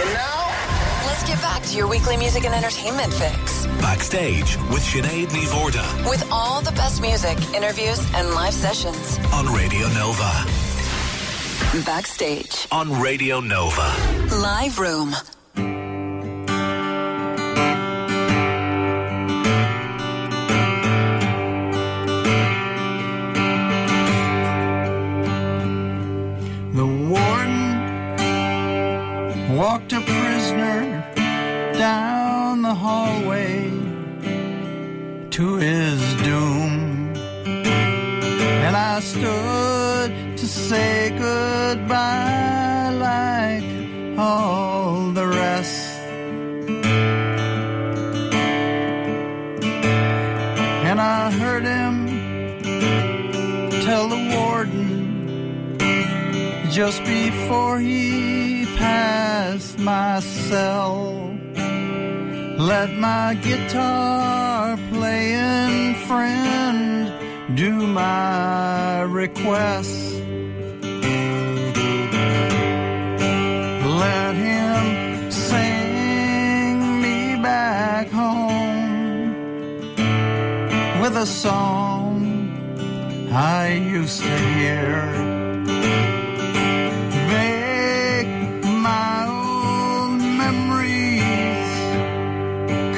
And now, let's get back to your weekly music and entertainment fix. Backstage with Sinead Ní Mhórdha. With all the best music, interviews, and live sessions. On Radio Nova. Backstage. On Radio Nova. Live Room. To his doom. And I stood to say goodbye like all the rest. And I heard him tell the warden just before he passed my cell. Let my guitar playing friend do my request. Let him sing me back home with a song I used to hear.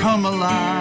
Come alive.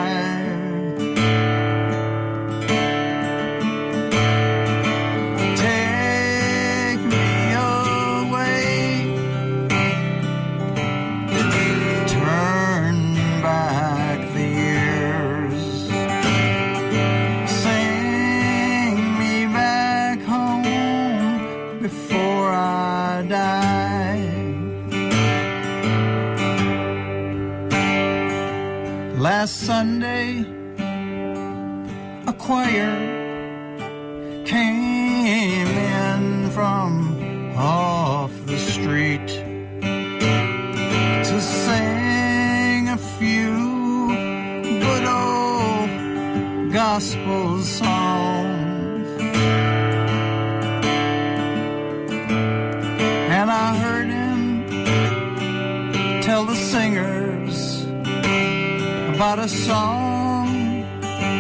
About a song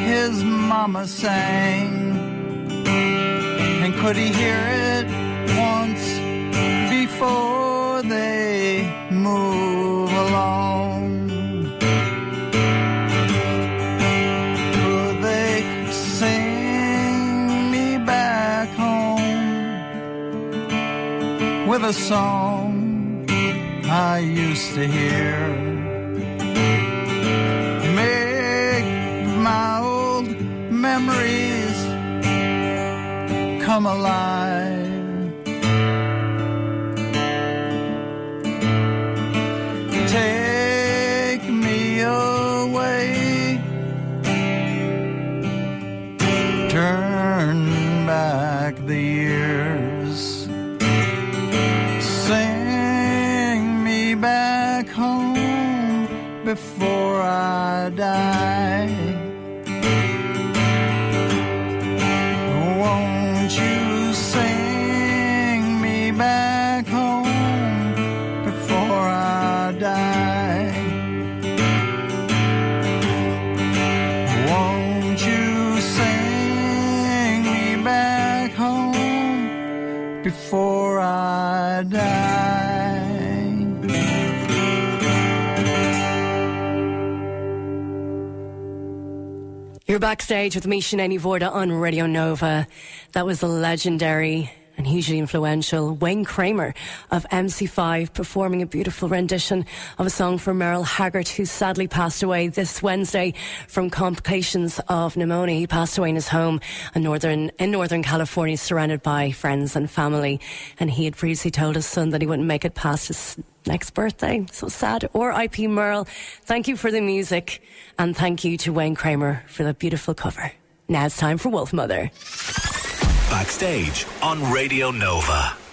his mama sang. And could he hear it once before they move along? Could they sing me back home with a song I used to hear? Memories come alive. Take me away. Turn back the years. Sing me back home before You're backstage with me, Sinead Mhórdha, on Radio Nova. That was the legendary and hugely influential Wayne Kramer of MC5 performing a beautiful rendition of a song for Merle Haggard, who sadly passed away this Wednesday from complications of pneumonia. He passed away in his home in northern, in northern California, surrounded by friends and family. And he had previously told his son that he wouldn't make it past his next birthday. So sad. RIP Merle, thank you for the music and thank you to Wayne Kramer for the beautiful cover. Now it's time for Wolfmother. Backstage on Radio Nova.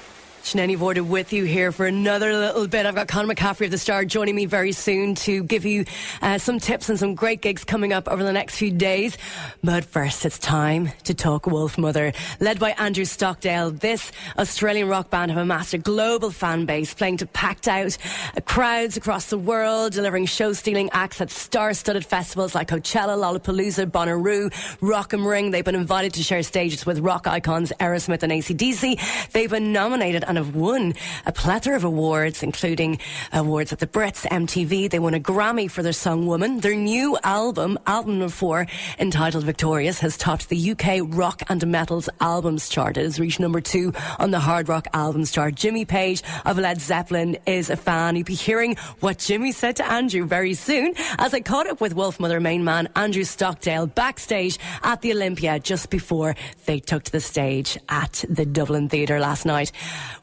Sinead Mhórdha with you here for another little bit. I've got Conor McCaffrey of the Star joining me very soon to give you uh, some tips and some great gigs coming up over the next few days. But first, it's time to talk Wolfmother. Led by Andrew Stockdale, this Australian rock band have amassed a global fan base, playing to packed out uh, crowds across the world, delivering show-stealing acts at star-studded festivals like Coachella, Lollapalooza, Bonnaroo, Rock am Ring. They've been invited to share stages with rock icons Aerosmith and ACDC. They've been nominated and have won a plethora of awards, including awards at the Brits, MTV. They won a Grammy for their song Woman. Their new album, album number four, entitled Victorious, has topped the UK rock and metals albums chart. It has reached number two on the hard rock albums chart. Jimmy Page of Led Zeppelin is a fan. You'll be hearing what Jimmy said to Andrew very soon as I caught up with Wolfmother main man Andrew Stockdale backstage at the Olympia just before they took to the stage at the Dublin Theatre last night.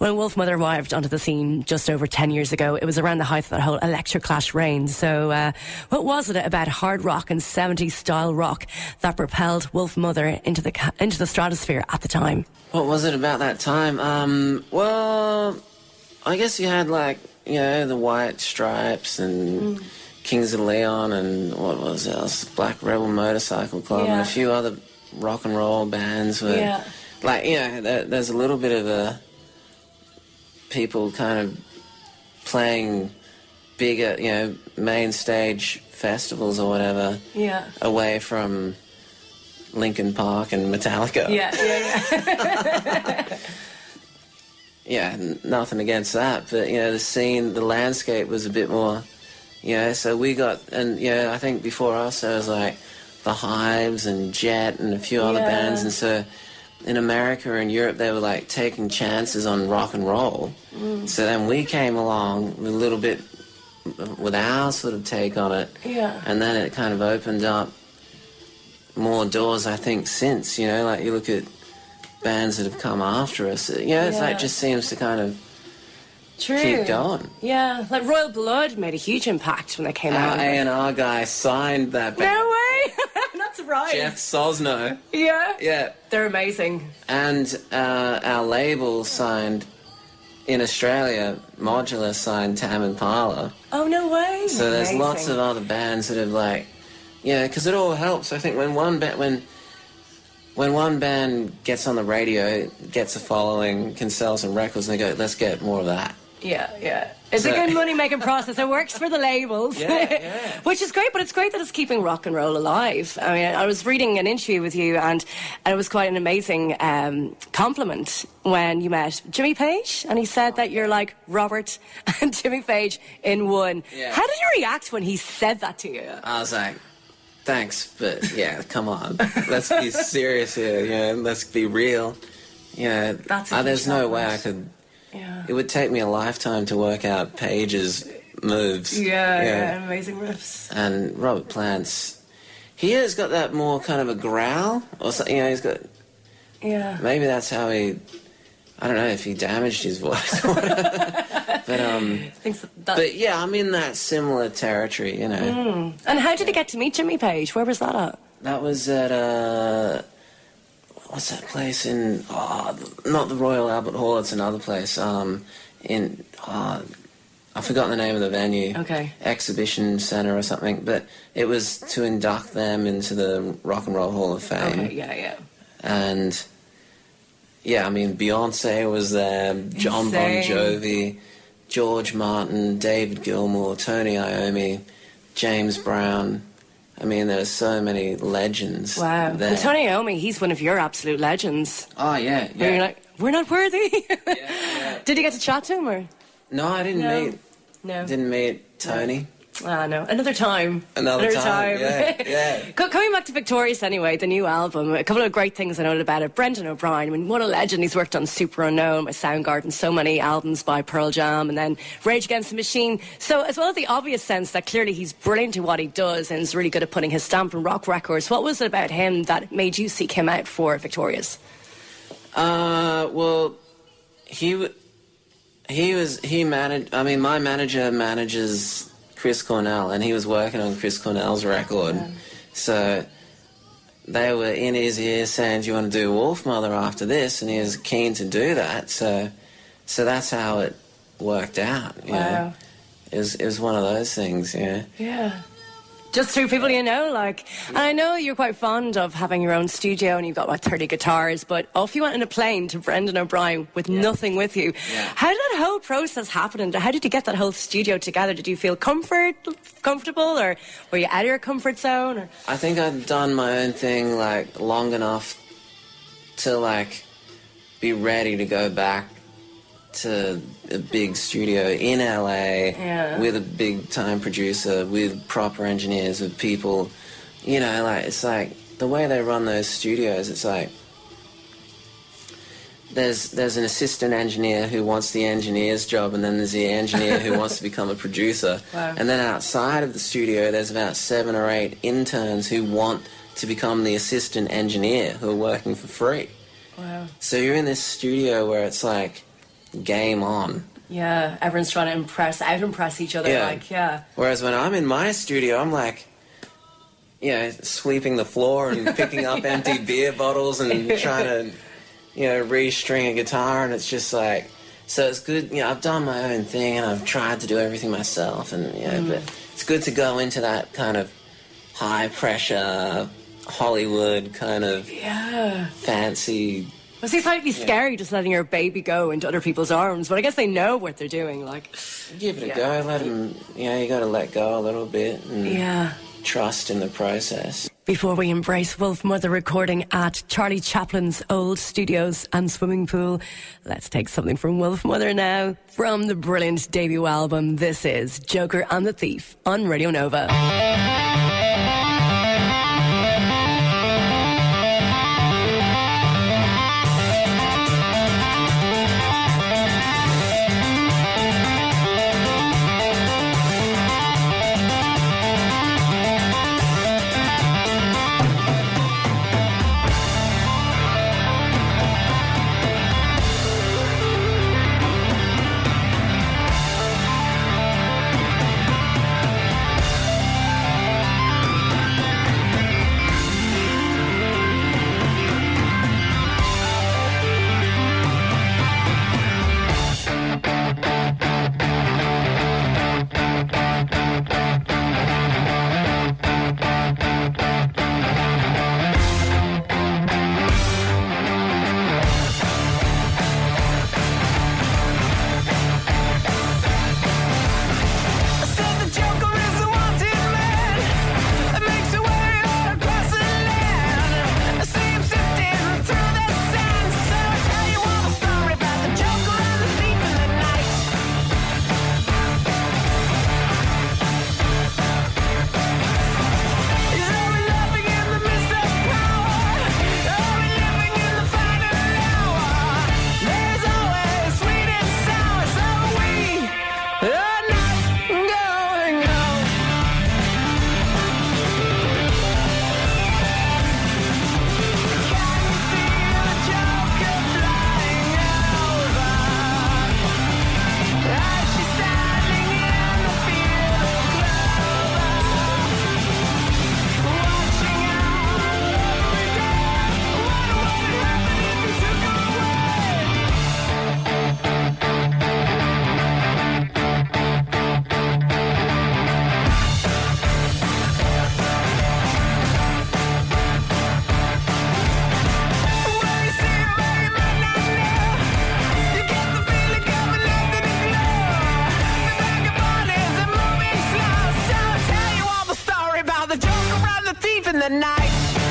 When Wolfmother arrived onto the scene just over 10 years ago, it was around the height of that whole Electroclash reign. So, uh, what was it about hard rock and 70s style rock that propelled Wolfmother into the, into the stratosphere at the time? What was it about that time? Um, well, I guess you had like, you know, the White Stripes and mm. Kings of Leon and what was else? Black Rebel Motorcycle Club yeah. and a few other rock and roll bands were yeah. like, you know, there, there's a little bit of a people kind of playing bigger, you know, main stage festivals or whatever. Yeah. Away from Linkin Park and Metallica. Yeah, yeah, yeah. yeah, nothing against that, but you know, the scene, the landscape was a bit more, you know. So we got, and you know, I think before us there was like the Hives and Jet and a few other yeah. bands, and so in America and Europe they were like taking chances on rock and roll. Mm. So then we came along with a little bit with our sort of take on it, yeah, and then it kind of opened up more doors. I think since you know, like you look at bands that have come after us, you know, it's yeah. like just seems to kind of True. keep going. Yeah, like Royal Blood made a huge impact when they came Our out. A and R guy signed that. Band. No way! Not surprised. Jeff Sosnow. Yeah. Yeah. They're amazing. And uh, our label signed in Australia. Modular signed Tame Impala. Oh no way! So there's amazing. lots of other bands that have like, yeah, because it all helps. I think when one band when when one band gets on the radio, gets a following, can sell some records, and they go, let's get more of that. Yeah, yeah. It's so, a good money making process. It works for the labels, yeah, yeah. which is great. But it's great that it's keeping rock and roll alive. I mean, I was reading an interview with you, and, and it was quite an amazing um, compliment when you met Jimmy Page, and he said that you're like Robert and Jimmy Page in one. Yeah. How did you react when he said that to you? I was like. Thanks, but yeah, come on. Let's be serious here. Know, let's be real. Yeah, That's uh, there's no way I could yeah. It would take me a lifetime to work out Page's moves. Yeah, yeah, yeah amazing riffs. And Robert Plant's, he has got that more kind of a growl, or something. You know, he's got. Yeah. Maybe that's how he. I don't know if he damaged his voice, but um. that, but yeah, I'm in that similar territory, you know. Mm. And how did you get to meet Jimmy Page? Where was that at? That was at uh what's that place in? Oh, not the Royal Albert Hall. It's another place. Um, in oh, I've forgotten the name of the venue. Okay. Exhibition Center or something. But it was to induct them into the Rock and Roll Hall of Fame. Okay. Yeah. Yeah. And yeah, I mean Beyonce was there. John Insane. Bon Jovi, George Martin, David Gilmour, Tony Iommi, James Brown. I mean, there's so many legends. Wow. There. Tony Iommi, he's one of your absolute legends. Oh, yeah, yeah. And you're like, we're not worthy. yeah, yeah. Did you get to chat to him, or? No, I didn't no. meet. No. Didn't meet Tony. Ah, no. Another time. Another, Another time. time. Yeah, yeah. Coming back to Victorious anyway, the new album, a couple of great things I know about it. Brendan O'Brien, I mean, what a legend. He's worked on Superunknown by Soundgarden, so many albums by Pearl Jam, and then Rage Against the Machine. So, as well as the obvious sense that clearly he's brilliant at what he does and is really good at putting his stamp on rock records, what was it about him that made you seek him out for Victorious? Uh, well, he he was he managed. I mean, my manager manages Chris Cornell, and he was working on Chris Cornell's record. Yeah. So they were in his ear saying, "Do you want to do Wolfmother after this?" And he was keen to do that. So so that's how it worked out. You Wow. know? It was, it was one of those things, yeah. Yeah. Just through people you know, like, and I know you're quite fond of having your own studio and you've got about 30 guitars, but off you went in a plane to Brendan O'Brien with nothing with you. Yeah. How did that whole process happen and how did you get that whole studio together? Did you feel comfort, comfortable or were you out of your comfort zone? Or? I think I'd done my own thing like long enough to like be ready to go back to a big studio in LA Yeah. with a big time producer, with proper engineers, with people. You know, like it's like the way they run those studios. It's like there's there's an assistant engineer who wants the engineer's job, and then there's the engineer who wants to become a producer. Wow. And then outside of the studio, there's about seven or eight interns who want to become the assistant engineer who are working for free. Wow. So you're in this studio where it's like game on. Yeah, everyone's trying to impress, out impress each other. Yeah. Like, yeah. Whereas when I'm in my studio, I'm like, you know, sweeping the floor and picking up empty beer bottles and trying to, you know, restring a guitar, and it's just like, so it's good. You know, I've done my own thing and I've tried to do everything myself, and you know, Mm. but it's good to go into that kind of high pressure Hollywood kind of Yeah. fancy. Was it slightly scary just letting your baby go into other people's arms? But I guess they know what they're doing. Like, Give it a go. Let them. Yeah, you got to let go a little bit and yeah. trust in the process. Before we embrace Wolfmother recording at Charlie Chaplin's old studios and swimming pool, let's take something from Wolfmother now. From the brilliant debut album, this is Joker and the Thief on Radio Nova. The night.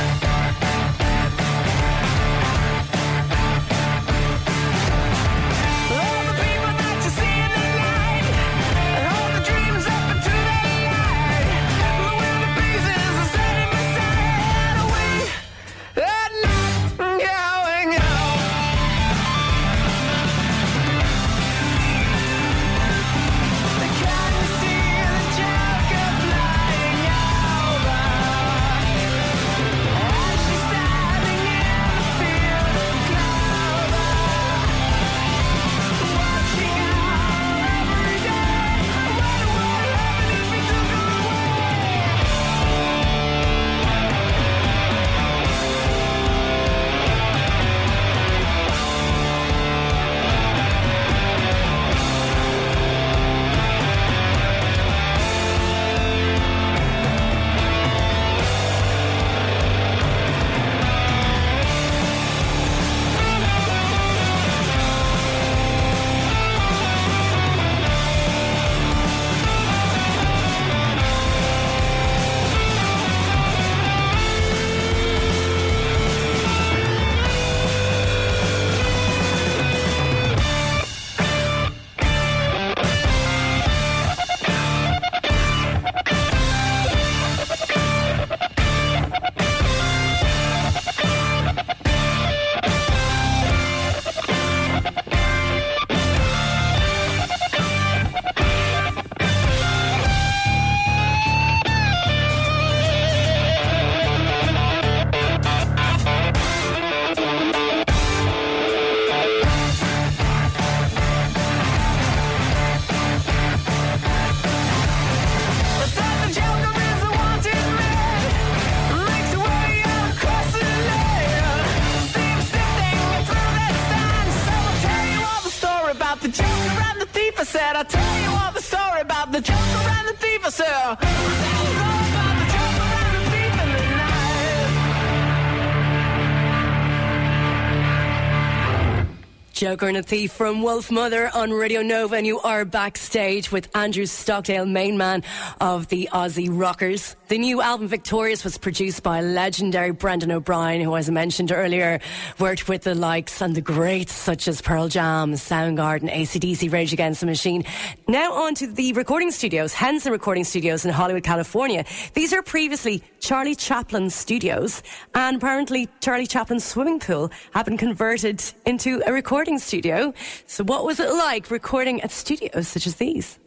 Thief from Wolfmother on Radio Nova, and you are backstage with Andrew Stockdale, main man of the Aussie Rockers. The new album Victorious was produced by legendary Brendan O'Brien, who, as I mentioned earlier, worked with the likes and the greats such as Pearl Jam, Soundgarden, ACDC, Rage Against the Machine. Now on to the recording studios, Henson Recording Studios in Hollywood, California. These are previously Charlie Chaplin studios, and apparently Charlie Chaplin's swimming pool had been converted into a recording studio. So, what was it like recording at studios such as these?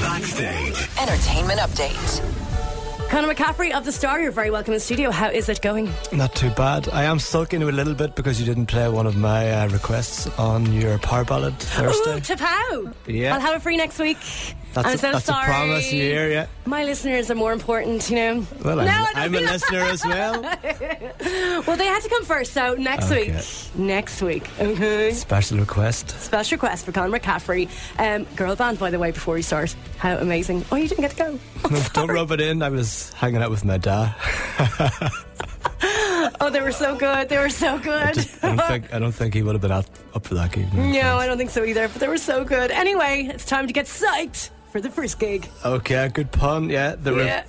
Backstage. Entertainment update. Conor McCaffrey of The Star, you're very welcome in the studio. How is it going? Not too bad. I am sulking a little bit because you didn't play one of my uh, requests on your power ballad Thursday. Ooh, to pow! Yeah. I'll have it free next week. That's I'm a- so that's a promise you hear, yeah. My listeners are more important, you know. Well, I'm, no, I'm a listener as well. Well, they had to come first, so next Okay. week. Next week. Okay. Special request. Special request for Conor McCaffrey. Um, girl band, by the way, before we start. How amazing. Oh, you didn't get to go. Oh, Don't rub it in. I was hanging out with my dad. oh, they were so good. They were so good. I don't think I don't think he would have been up, up for that gig. no, I don't think so either, but they were so good. Anyway, it's time to get psyched for the first gig. Okay, good pun. Yeah, the re- Yeah.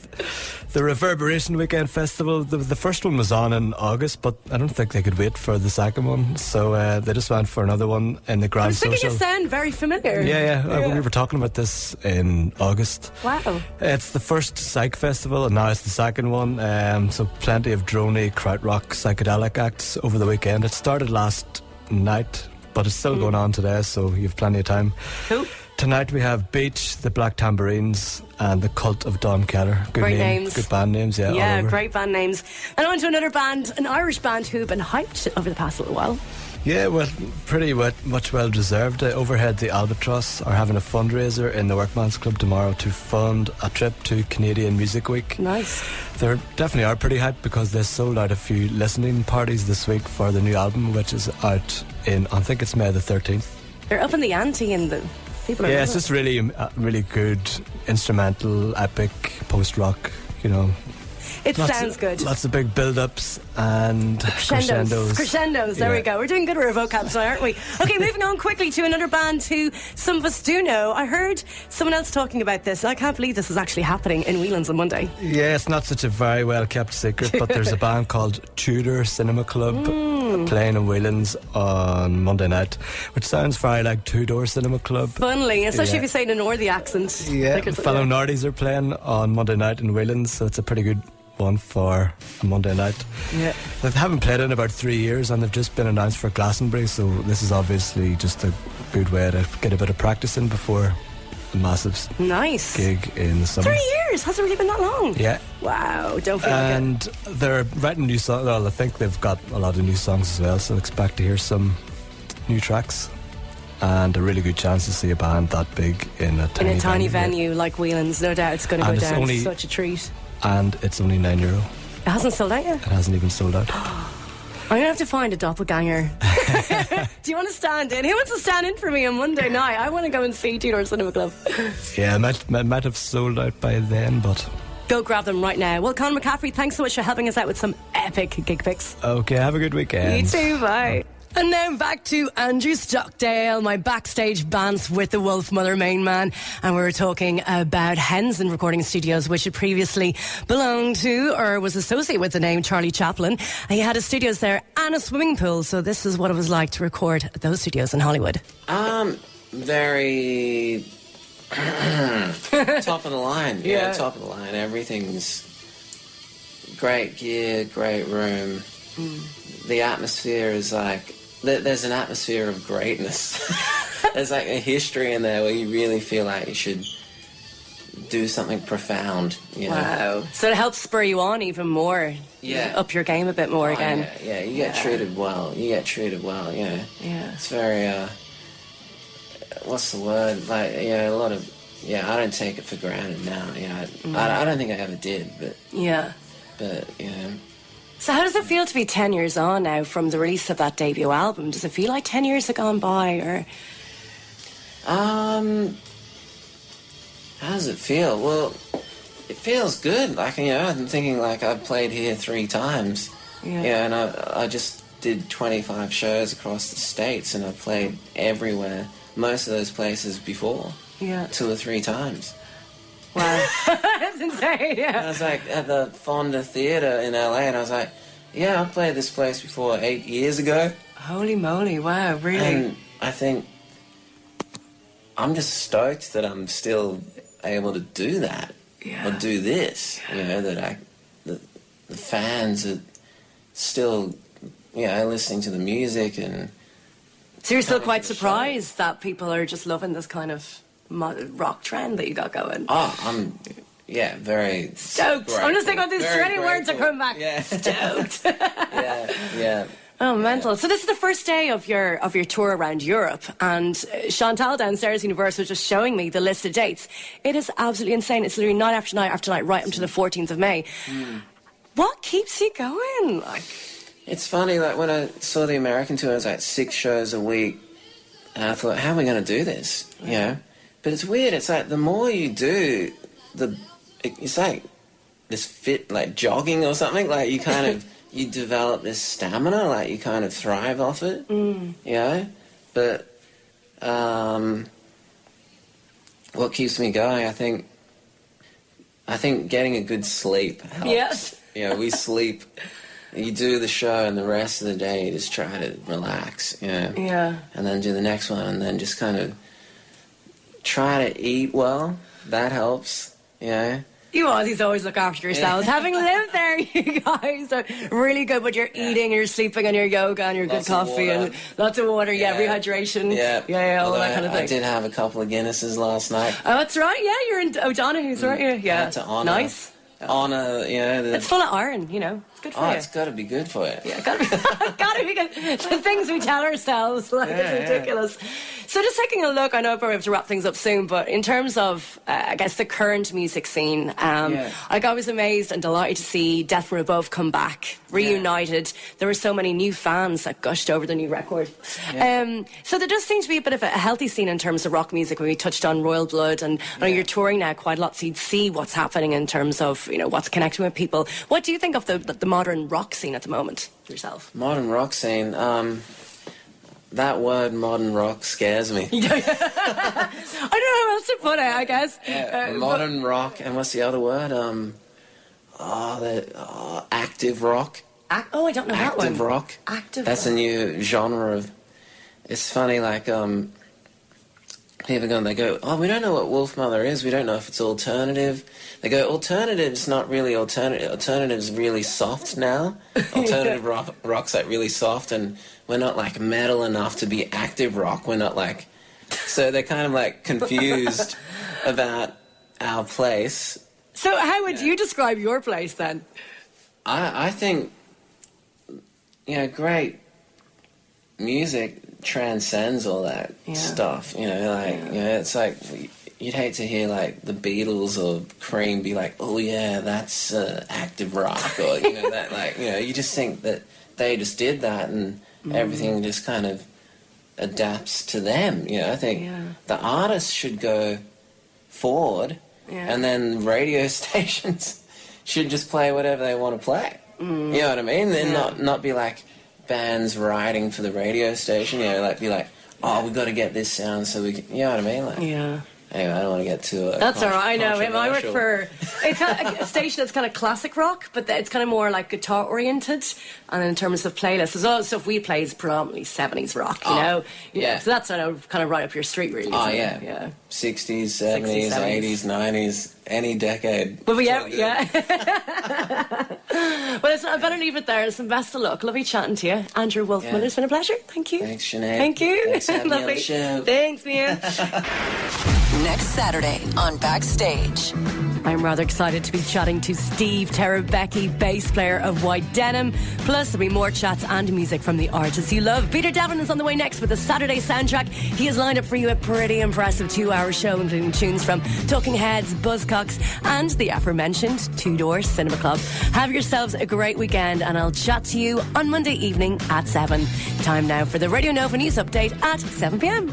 the Reverberation Weekend Festival. The, the first one was on in August, but I don't think they could wait for the second one, so uh, they just went for another one in the Grand thinking Social. you sound very familiar. Yeah, yeah, uh, We were talking about this in August. Wow. It's the first psych festival, and now it's the second one. Um, so plenty of droney, krautrock, psychedelic acts over the weekend. It started last night, but it's still going mm. on today, so you've plenty of time. Cool. Tonight we have Beach, the Black Tambourines, and the Cult of Dom Keller. Good Great name, names. good band names. Yeah, Yeah, great band names. And on to another band, an Irish band who've been hyped over the past little while. Yeah, well, pretty much well deserved. Uh, Overhead the Albatross are having a fundraiser in the Workman's Club tomorrow to fund a trip to Canadian Music Week. Nice. They definitely are pretty hyped because they sold out a few listening parties this week for the new album, which is out in I think it's May the thirteenth. They're up in the ante and the people are. Yeah, it's it. just really, uh, really good instrumental, epic post rock. You know, It Lots sounds of, good. Lots of big build-ups and Crescendos. crescendos. Crescendos. There we go. We're doing good with our vocab today, aren't we? Okay, moving on quickly to another band who some of us do know. I heard someone else talking about this. and I can't believe this is actually happening in Whelan's on Monday. Yeah, it's not such a very well kept secret, but there's a band called Tudor Cinema Club Hmm. playing in Whelan's on Monday night, which sounds very like Two Door Cinema Club. Funnily, especially Yeah. if you say in the Northy accent. Yeah, fellow Nordies are playing on Monday night in Whelan's, so it's a pretty good one for a Monday night. Yeah. They haven't played in about three years and they've just been announced for Glastonbury, so this is obviously just a good way to get a bit of practice in before a massive Nice. gig in the summer. Three years. Has it really been that long? Yeah. Wow. Don't feel like it. And they're writing new songs. Well, I think they've got a lot of new songs as well, so expect to hear some new tracks. And a really good chance to see a band that big in a In tiny a tiny venue. venue like Whelan's, no doubt it's going to go And down. only- Such a treat. And it's only nine euro. It hasn't sold out yet. It hasn't even sold out. I'm gonna have to find a doppelganger. Do you want to stand in? Who wants to stand in for me on Monday night? I want to go and see Tudor Cinema Club. yeah, it might, might, might have sold out by then, but Go grab them right now. Well, Conor McCaffrey, thanks so much for helping us out with some epic gig picks. okay, have a good weekend. You too, bye. And now back to Andrew Stockdale, my backstage bands with the Wolfmother main man. And we were talking about Henson Recording Studios, which had previously belonged to or was associated with the name Charlie Chaplin. He had his studios there and a swimming pool. So this is what it was like to record at those studios in Hollywood. Um, very top of the line. Yeah. Yeah. top of the line. Everything's great gear, great room. The atmosphere is like there's an atmosphere of greatness. there's like a history in there where you really feel like you should do something profound. You know? So it helps spur you on even more. Yeah. Up your game a bit more Oh, again. Yeah, yeah, you get treated well. You get treated well. You know. Yeah. It's very. uh What's the word? Like, yeah, a lot of. Yeah, I don't take it for granted now. Yeah, Mm. I, I don't think I ever did, but Yeah. but you know, So how does it feel to be 10 years on now from the release of that debut album? Does it feel like 10 years have gone by or... um, How does it feel? Well, it feels good. Like you know, I'm thinking like I've played here three times. Yeah. and I I just did 25 shows across the states, and I played everywhere. Most of those places before, Yeah. two or three times. Wow. That's insane. I was like at the Fonda Theatre in LA, and I was like, yeah, I played this place before eight years ago. Holy moly! Wow, really? And I think I'm just stoked that I'm still able to do that Yeah. or do this. You know that I, the, the fans are still, you know, listening to the music and so you're still quite the show. surprised that people are just loving this kind of rock trend that you got going. oh, I'm yeah, very Stoked. I'm just thinking these twenty words are coming back. Yeah, Stoked. yeah, yeah. Oh, mental! So this is the first day of your of your tour around Europe, and uh, Chantal downstairs, Universe, was just showing me the list of dates. It is absolutely insane. It's literally night after night after night, right up to the 14th of May. Hmm. What keeps you going? Like, It's funny, like when I saw the American tour, it was like six shows a week, and I thought, how are we going to do this? You know, but it's weird. It's like the more you do, the it's like this fit, like jogging or something. Like you kind of you develop this stamina, like you kind of thrive off it. Mm. You know, but um, what keeps me going? I think. I think getting a good sleep helps. Yes. You know, we sleep. You do the show, and the rest of the day you just try to relax. You know. yeah, And then do the next one, and then just kind of try to eat well. That helps. Yeah. you Aussies always look after yourselves. Having lived there, you guys are really good. But you're eating, you're sleeping, and your yoga, and your Lots good coffee, and lots of water. Yeah, Yeah. rehydration. Yeah. yeah, yeah, all Although that kind of I, thing. I did have a couple of Guinnesses last night. Oh, that's right. Yeah, you're in O'Donoghue's, you? Mm. I Yeah, honor, nice. Honor, you know. The, It's full of iron, you know. Good for oh, you. it's got to be good for you. Yeah, gotta be, gotta be good. The things we tell ourselves, like, Yeah, it's yeah. ridiculous. So, just taking a look, I know probably have to wrap things up soon, but in terms of, uh, I guess, the current music scene, um, Yeah. like, I was amazed and delighted to see Death from Above come back, reunited. There were so many new fans that gushed over the new record. Um, so, there does seem to be a bit of a healthy scene in terms of rock music. When we touched on Royal Blood, and I know you're touring now quite a lot, so you'd see what's happening in terms of, you know, what's connecting with people. What do you think of the, the modern rock scene at the moment yourself? Modern rock scene. Um, that word, modern rock, scares me. I don't know how else to put it. I guess. Uh, modern rock, and what's the other word? Um, oh, the oh, active rock. ac- oh, I don't know that one. active rock. Active That's rock. a new genre of. It's funny, like um, people go and they go, "Oh, we don't know what Wolfmother is. We don't know if it's alternative." They go, "Alternative's not really alternative. Alternative's really soft now. Alternative rock, rock's like really soft, and we're not like metal enough to be active rock. We're not like." So they're kind of like confused about our place. So, how would you describe your place then? I, I think, you know, great music transcends all that Yeah. stuff. You know, like, you know, it's like, you'd hate to hear, like, the Beatles or Cream be like, oh, yeah, that's uh, active rock, or, you know, that, like, you know, you just think that they just did that and Mm. everything just kind of adapts to them. You know, I think Yeah. the artist should go forward Yeah. and then radio stations should just play whatever they want to play. You know what I mean? And Yeah. not not be like bands writing for the radio station. You know, like be like, oh, we got to get this sound so we can. You know what I mean? Like, Yeah. Anyway, I don't want to get too. Uh, That's all right. I know. I work for it's a station that's kind of classic rock, but it's kind of more like guitar oriented. And in terms of playlists, there's all the stuff we play is predominantly 70s rock. You Oh, know. yeah. So that's kind of kind of right up your street, really. Oh yeah, it? Yeah. 60s, 70s, 70s. 80s, 90s, any decade. But yeah, yeah. well, it's, I better leave it there. Listen, best of luck. Lovely chatting to you, Andrew Wolfman. Yeah. It's been a pleasure. Thank you. Thanks, Sinead. Thank you. Thanks for having me on the Lovely. Thanks, Mia. Next Saturday on Backstage. I'm rather excited to be chatting to Steve Terebecki, bass player of White Denim. Plus, there'll be more chats and music from the artists you love. Peter Devlin is on the way next with a Saturday soundtrack. He has lined up for you a pretty impressive two-hour show, including tunes from Talking Heads, Buzzcocks, and the aforementioned Two Door Cinema Club. Have yourselves a great weekend, and I'll chat to you on Monday evening at 7. Time now for the Radio Nova News Update at 7 p.m.